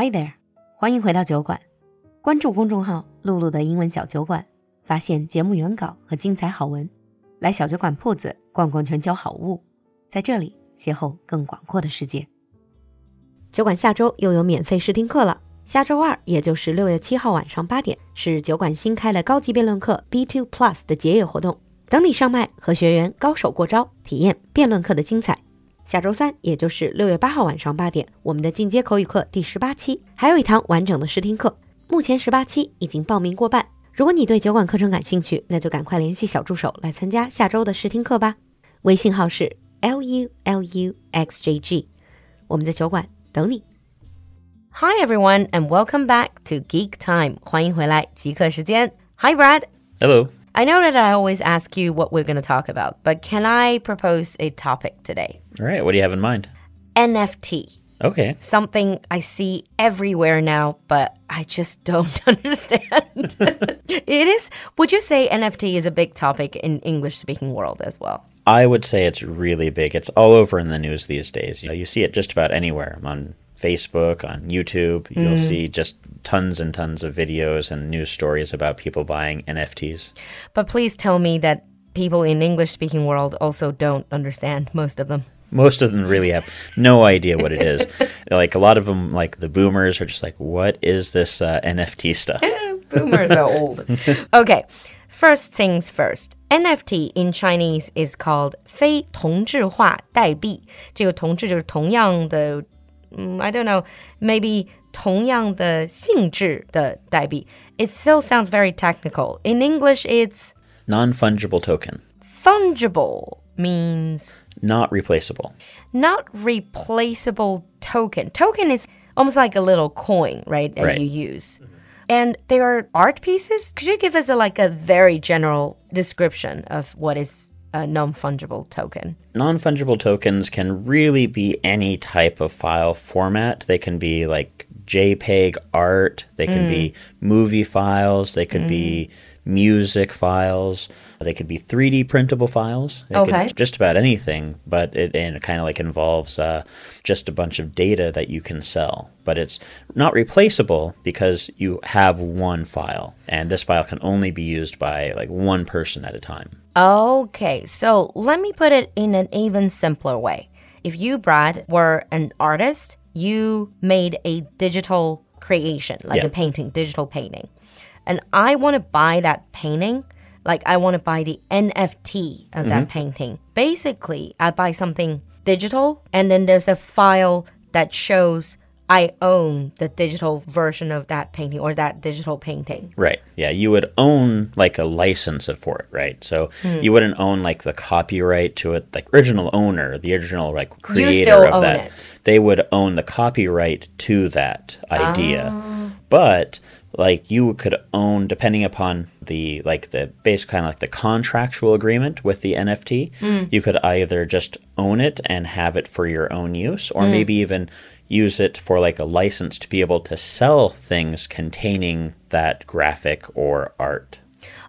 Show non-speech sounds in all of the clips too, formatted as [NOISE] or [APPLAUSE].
Hi there，欢迎回到酒馆。关注公众号“露露的英文小酒馆”，发现节目原稿和精彩好文。来小酒馆铺子逛逛全球好物，在这里邂逅更广阔的世界。酒馆下周又有免费试听课了。下周二，也就是六月七号晚上八点，是酒馆新开的高级辩论课 B2 Plus 的结业活动，等你上麦和学员高手过招，体验辩论课的精彩。下周三，也就是六月八号晚上八点，我们的进阶口语课第十八期还有一堂完整的试听课。目前十八期已经报名过半。如果你对酒馆课程感兴趣，那就赶快联系小助手来参加下周的试听课吧。微信号是 l u l u x j g，我们在酒馆等你。Hi everyone and welcome back to Geek Time，欢迎回来极客时间。Hi Brad。Hello. I know that I always ask you what we're going to talk about, but can I propose a topic today? All right. What do you have in mind? NFT. Okay. Something I see everywhere now, but I just don't [LAUGHS] understand. [LAUGHS] it is. Would you say NFT is a big topic in English speaking world as well? I would say it's really big. It's all over in the news these days. You, know, you see it just about anywhere on Facebook, on YouTube. You'll see just tons and tons of videos and news stories about people buying NFTs. But please tell me that people in English speaking world also don't understand most of them. Most of them really have no idea what it is. [LAUGHS] like a lot of them, like the boomers, are just like, "What is this uh, NFT stuff?" [LAUGHS] Boomers are old. [LAUGHS] Okay, first things first. NFT in Chinese is called 非同质化代币。这个同质就是同样的， 嗯，I don't know, maybe 同样的性质的代币。It still sounds very technical. In English, it's Non fungible token, fungible means not replaceable. not replaceable token. Token is almost like a little coin, right? That Right. you use. And they are art pieces. Could you give us a, like a very general description of what is a non-fungible token? Non fungible tokens can really be any type of file format. They can be like JPEG art, they can be movie files, they could be music files, they could be 3D printable files. They could- Okay. just about anything, but it, it kind of like involves uh, just a bunch of data that you can sell. But it's not replaceable because you have one file, and this file can only be used by like one person at a time. Okay, so let me put it in an even simpler way. If you, Brad, were an artist, you made a digital creation, like Yeah. a painting, digital painting, and I want to buy that painting, like I want to buy the NFT of that mm-hmm. painting. Basically, I buy something digital, and then there's a file that shows I own the digital version of that painting or that digital painting. Right. Yeah, you would own like a license for it, right? So hmm. you wouldn't own like the copyright to it, like original owner, the original like creator of that. it. They would own the copyright to that idea. Oh. But like you could own depending upon the like the base kind of like the contractual agreement with the NFT, hmm. you could either just own it and have it for your own use or hmm. maybe even use it for like a license to be able to sell things containing that graphic or art.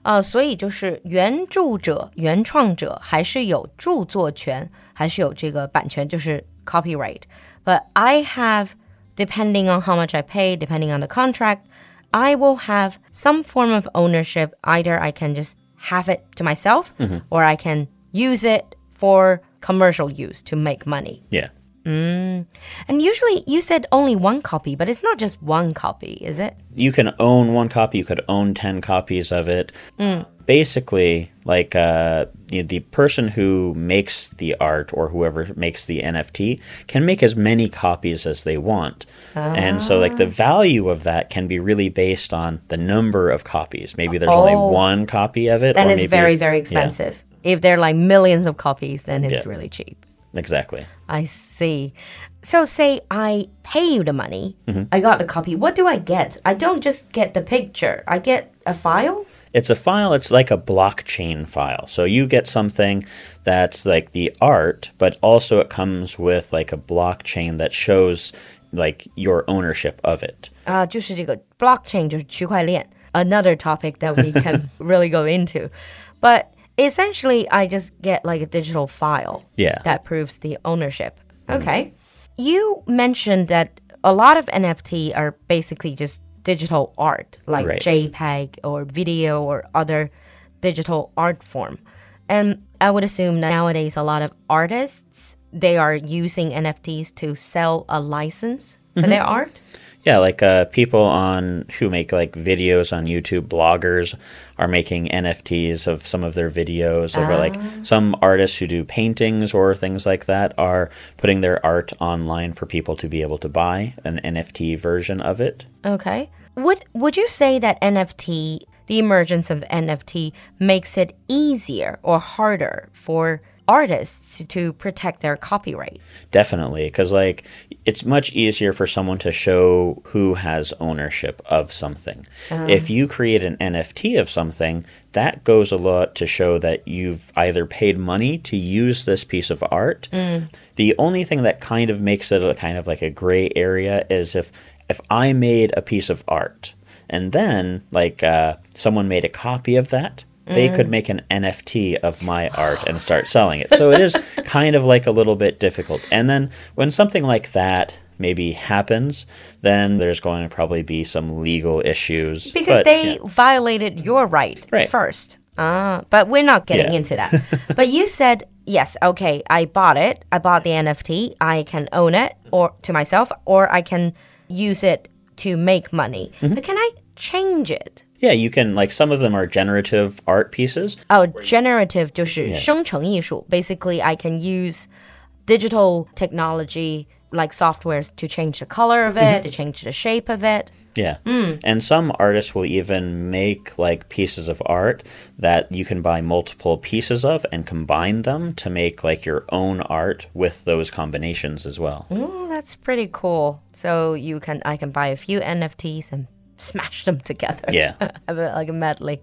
啊，所以就是原着者、原创者还是有着作权，还是有这个版权，就是 copyright。But I have, depending on how much I pay, depending on the contract, I will have some form of ownership. Either I can just have it to myself, or I can use it for commercial use to make money. Yeah. Mm. And usually, you said only one copy, but it's not just one copy, is it? You can own one copy, you could own 10 copies of it. Mm. Basically, like uh, the, person who makes the art or whoever makes the NFT can make as many copies as they want. And so, like, the ah. value of that can be really based on the number of copies. Maybe there's only Oh. one copy of it. Then it's maybe, very, very yeah, expensive. If there are like millions of copies, then it's Yeah. really cheap. exactly. I see. So say I pay you the money. I got the copy. What do I get? I don't just get the picture. I get a file? It's a file, it's like a blockchain file. So you get something that's like the art, but also it comes with like a blockchain that shows like your ownership of it. 啊、就是这个 blockchain 就是区块链 another topic that we can [LAUGHS] really go into. But essentially, I just get like a digital file Yeah. that proves the ownership. Mm-hmm. Okay. You mentioned that a lot of NFT are basically just digital art, like Right. JPEG or video or other digital art form. And I would assume that nowadays a lot of artists they are using NFTs to sell a license for their art. Yeah, like uh, people on who make like videos on YouTube, bloggers are making NFTs of some of their videos. Or like some artists who do paintings or things like that are putting their art online for people to be able to buy an NFT version of it. Okay. Would would you say that NFT, the emergence of NFT makes it easier or harder for artists to protect their copyright? Definitely, because like it's much easier for someone to show who has ownership of something. If you create an NFT of something, that goes a lot to show that you've either paid money to use this piece of art. The only thing that kind of makes it a kind of like a gray area is if if I made a piece of art and then like uh, someone made a copy of that they could make an NFT of my art and start selling it. So it is [LAUGHS] kind of like a little bit difficult. And then when something like that maybe happens, then there's going to probably be some legal issues. Because But, they yeah. violated your right, Right. first. Ah, but we're not getting Yeah. into that. [LAUGHS] but you said, yes, okay, I bought it. I bought the NFT. I can own it or to myself or I can use it to make money. Mm-hmm. But can I change it? Yeah, you can like some of them are generative art pieces. Oh, generative 就是生成艺术. Basically, I can use digital technology like softwares to change the color of it, to change the shape of it. Yeah. And some artists will even make like pieces of art that you can buy multiple pieces of and combine them to make like your own art with those combinations as well. Mm, that's pretty cool. So you can I can buy a few NFTs and smash them together. Yeah. [LAUGHS] Like a medley.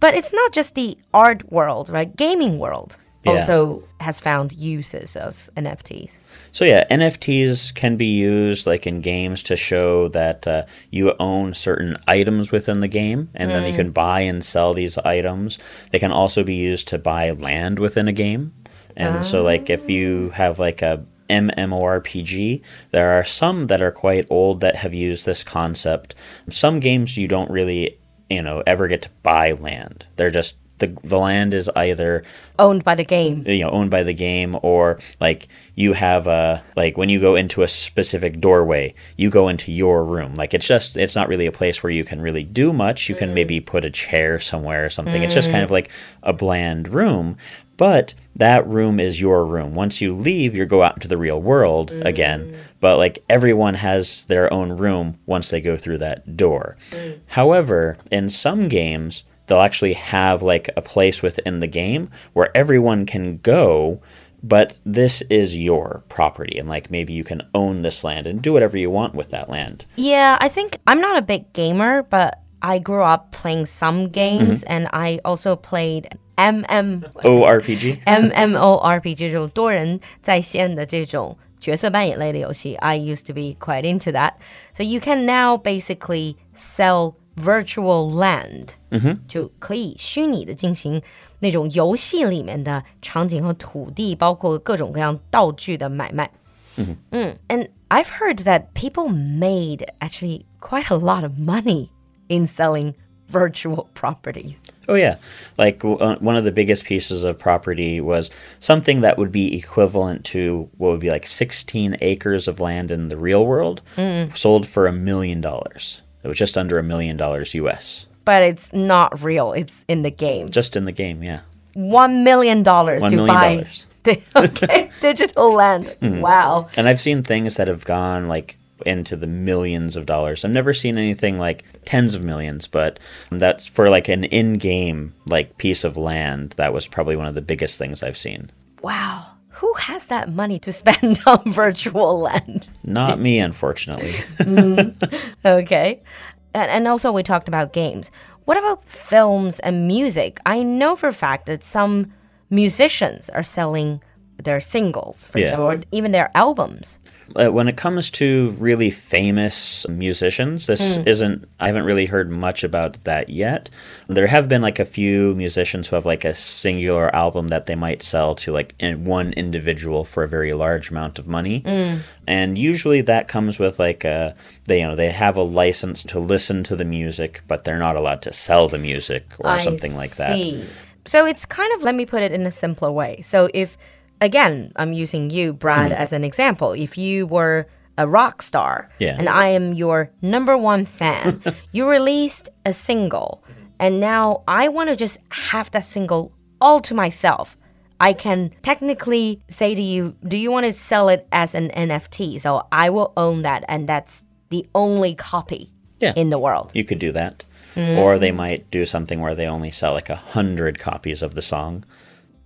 But it's not just the art world, right? Gaming world Yeah. also has found uses of NFTs. So yeah, NFTs can be used like in games to show that uh, you own certain items within the game, and then you can buy and sell these items. They can also be used to buy land within a game, and so like if you have like a MMORPG, there are some that are quite old that have used this concept. Some games you don't really, you know, ever get to buy land. They're just the the land is either Owned by the game. you know owned by the game or like you have a like when you go into a specific doorway you go into your room. Like it's just it's not really a place where you can really do much. You can mm. maybe put a chair somewhere or something. It's just kind mm. of like a bland room but that room is your room. Once you leave you go out into the real world mm. again. But like everyone has their own room once they go through that door. Mm. However in some games they'll actually have like a place within the game where everyone can go but this is your property and like maybe you can own this land and do whatever you want with that land. Yeah, I think I'm not a big gamer, but I grew up playing some games and I also played MM oh rpg MMORPG 这[LAUGHS] 种多人在线的这种角色扮演类的游戏，I used to be quite into that. So you can now basically sell virtual land，嗯哼，就可以虚拟的进行那种游戏里面的场景和土地，包括各种各样道具的买卖。嗯，and I've heard that people made actually quite a lot of money in selling virtual [LAUGHS] properties. oh yeah like w- uh, one of the biggest pieces of property was something that would be equivalent to what would be like 16 acres of land in the real world sold for a million dollars it was just under a million dollars us But it's not real. It's in the game. just in the game yeah one million dollars to million buy dollars. [LAUGHS] di- okay, [LAUGHS] digital land. Wow. And I've seen things that have gone like into the millions of dollars. I've never seen anything like tens of millions, but that's for like an in-game like piece of land. That was probably one of the biggest things I've seen. Wow. Who has that money to [LAUGHS] spend on virtual land? Not me, unfortunately. Mm. [LAUGHS] Okay. And, and also, we talked about games. What about films and music? I know for a fact that some musicians are selling their singles, for Yeah. example, or even their albums. Uh, when it comes to really famous musicians, this isn't, I haven't really heard much about that yet. There have been like a few musicians who have like a singular album that they might sell to like in one individual for a very large amount of money. And usually that comes with like a, they, you know, they have a license to listen to the music, but they're not allowed to sell the music or I something like that. So it's kind of, let me put it in a simpler way. So if, again, I'm using you, Brad, Mm-hmm. as an example. If you were a rock star Yeah. and I am your number one fan, [LAUGHS] you released a single, and now I want to just have that single all to myself. I can technically say to you, do you want to sell it as an NFT? So I will own that, and that's the only copy Yeah. in the world. You could do that. Mm. Or they might do something where they only sell like a hundred copies of the song.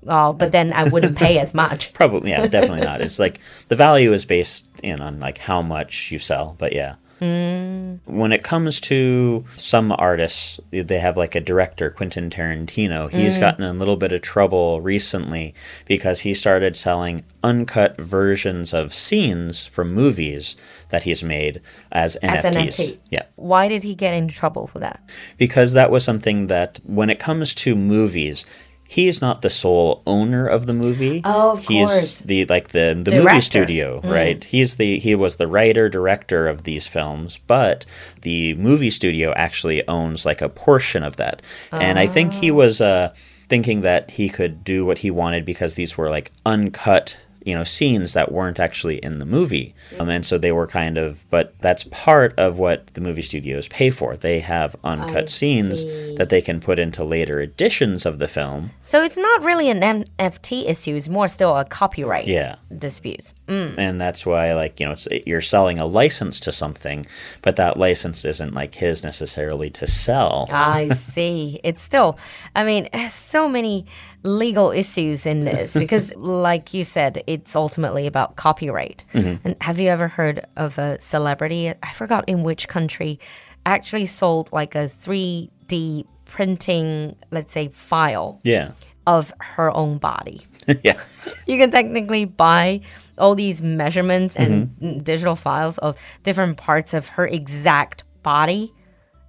Oh, but then I wouldn't pay as much. [LAUGHS] Probably, yeah, definitely not. It's like the value is based in on like how much you sell, but yeah. Hmm. When it comes to some artists, they have like a director, Quentin Tarantino. He's hmm. gotten in a little bit of trouble recently because he started selling uncut versions of scenes from movies that he's made as As NFTs. NFT. Yeah. Why did he get in trouble for that? because that was something that when it comes to movies he's not the sole owner of the movie Oh, of he's course. the like the the movie Director. Mm. studio right he's the he was the writer director of these films but the movie studio actually owns like a portion of that and i think he was uh thinking that he could do what he wanted because these were like uncut you know scenes that weren't actually in the movie. Um, and so they were kind of but that's part of what the movie studios pay for. They have uncut scenes that they can put into later editions of the film. So it's not really an NFT issue, it's more still a copyright yeah. dispute. and that's why like you know it's, you're selling a license to something but that license isn't like his necessarily to sell. I see. It's still, I mean, so many legal issues in this [LAUGHS] because, like you said, it's ultimately about copyright. Mm-hmm. And have you ever heard of a celebrity? I forgot in which country actually sold like a 3D printing, let's say, file yeah of her own body. [LAUGHS] yeah you can technically buy all these measurements and mm-hmm. digital files of different parts of her exact body.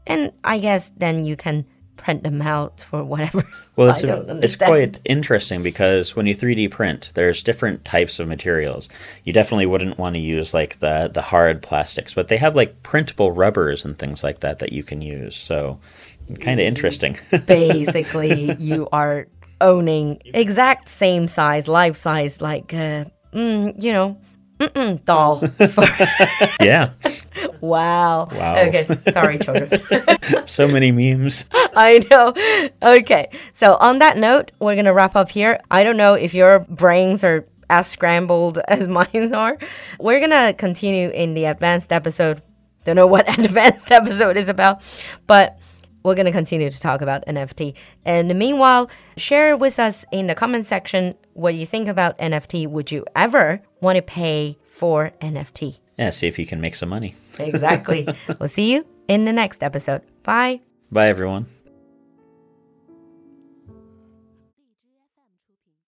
And I guess then you can print them out for whatever. [LAUGHS] Well, it's, don't it's quite interesting because when you 3D print, there's different types of materials. You definitely wouldn't want to use like the the hard plastics, but they have like printable rubbers and things like that that you can use. So, kind of interesting. [LAUGHS] Basically, you are owning exact same size, life size, like, uh, mm, you know, mm-mm, doll. [LAUGHS] Yeah, wow. Wow. Okay. Sorry, children. [LAUGHS] so many memes. [LAUGHS] I know. Okay. So, on that note, we're going to wrap up here. I don't know if your brains are as scrambled [LAUGHS] as mine are. We're going to continue in the advanced episode. Don't know what advanced episode is about, but we're going to continue to talk about NFT. And meanwhile, share with us in the comment section what you think about NFT. Would you ever want to pay for NFT? Yeah, see if you can make some money. Exactly. [LAUGHS] we'll see you in the next episode. Bye. Bye, everyone.